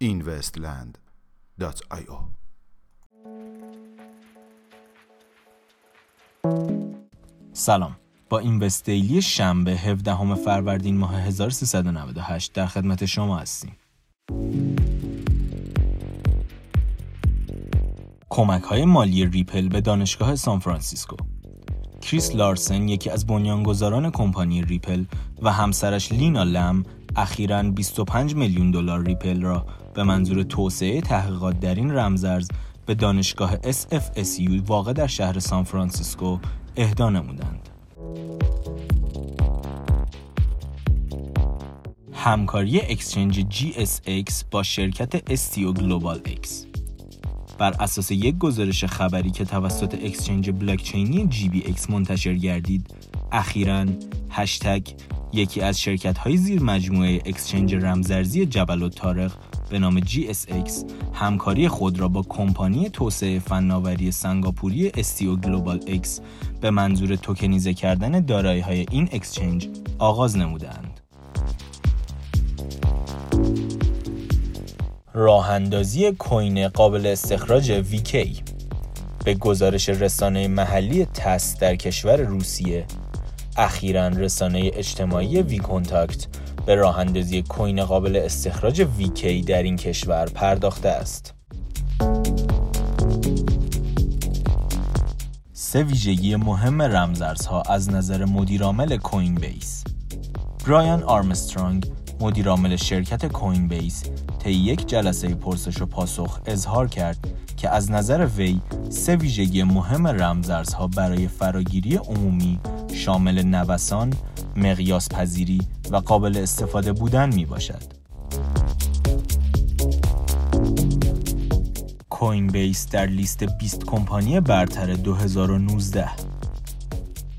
investland.io سلام. با این daily شنبه 17 فروردین ماه 1398 در خدمت شما هستیم. کمک های مالی ریپل به دانشگاه سان فرانسیسکو کریس لارسن یکی از بنیانگذاران کمپانی ریپل و همسرش لینا لم اخیرا 25 میلیون دلار ریپل را به منظور توسعه تحقیقات در این رمزرز به دانشگاه SFSU واقع در شهر سان فرانسیسکو اهدا نمودند. همکاری exchange GSX با شرکت استیو گلوبال اکس بر اساس یک گزارش خبری که توسط exchange بلاکچینی GBX منتشر گردید اخیرا هشتگ یکی از شرکت های زیر مجموعه exchange رمزارزی جبل‌الطارق به نام GSX همکاری خود را با کمپانی توسعه فناوری سنگاپوری استیو گلوبال اکس به منظور tokenize کردن دارایی های این exchange آغاز نمودند. راه اندازی coin قابل استخراج VK به گزارش رسانه محلی تس در کشور روسیه اخیرا رسانه اجتماعی وی کنتاکت به راه اندازی کوین قابل استخراج VK در این کشور پرداخته است. سه ویژگی مهم رمزارزها از نظر مدیرعامل کوین بیس برایان آرمسترانگ مدیرعامل شرکت کوین بیس طی یک جلسه پرسش و پاسخ اظهار کرد که از نظر وی سه ویژگی مهم رمزارزها برای فراگیری عمومی شامل نوسان، مقیاس پذیری و قابل استفاده بودن می باشد. کوین بیس در لیست 20 کمپانی برتر 2019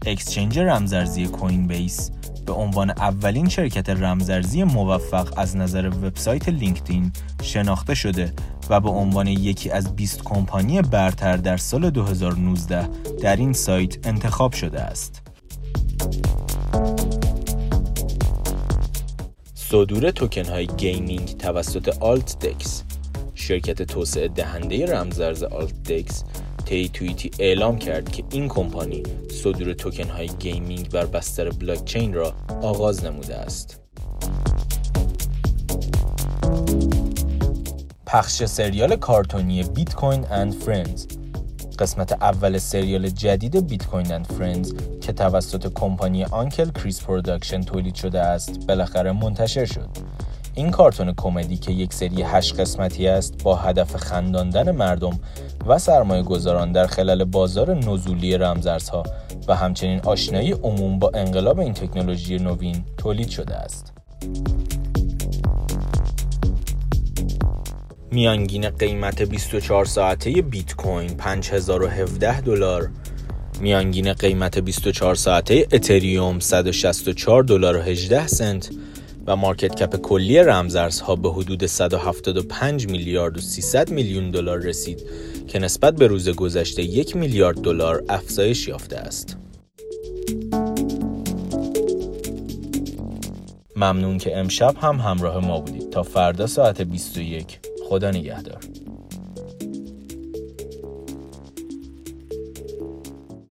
اکسچنج رمزارزی کوین بیس به عنوان اولین شرکت رمزارزی موفق از نظر وبسایت لینکدین شناخته شده و به عنوان یکی از 20 کمپانی برتر در سال 2019 در این سایت انتخاب شده است. صدور توکن های gaming توسط Altdex شرکت توسعه دهنده رمزارز Altdex طی توییتی اعلام کرد که این کمپانی صدور توکن های gaming بر بستر بلاکچین را آغاز نموده است. پخش سریال کارتونی Bitcoin and Friends قسمت اول سریال جدید Bitcoin and Friends که توسط کمپانی Uncle Chris Production تولید شده است بالاخره منتشر شد این کارتون کمدی که یک سری هشت قسمتی است با هدف خنداندن مردم و سرمایه گذاران در خلال بازار نزولی رمزارزها و همچنین آشنایی عموم با انقلاب این تکنولوژی نوین تولید شده است. میانگین قیمت 24 ساعته بیت کوین 5017 دلار میانگین قیمت 24 ساعته اتریوم 164 دلار و 18 سنت و مارکت کپ کلی رمزارزها به حدود 175 میلیارد و 300 میلیون دلار رسید که نسبت به روز گذشته یک میلیارد دلار افزایش یافته است. ممنون که امشب هم همراه ما بودید. تا فردا ساعت 21 خدا نگهدار.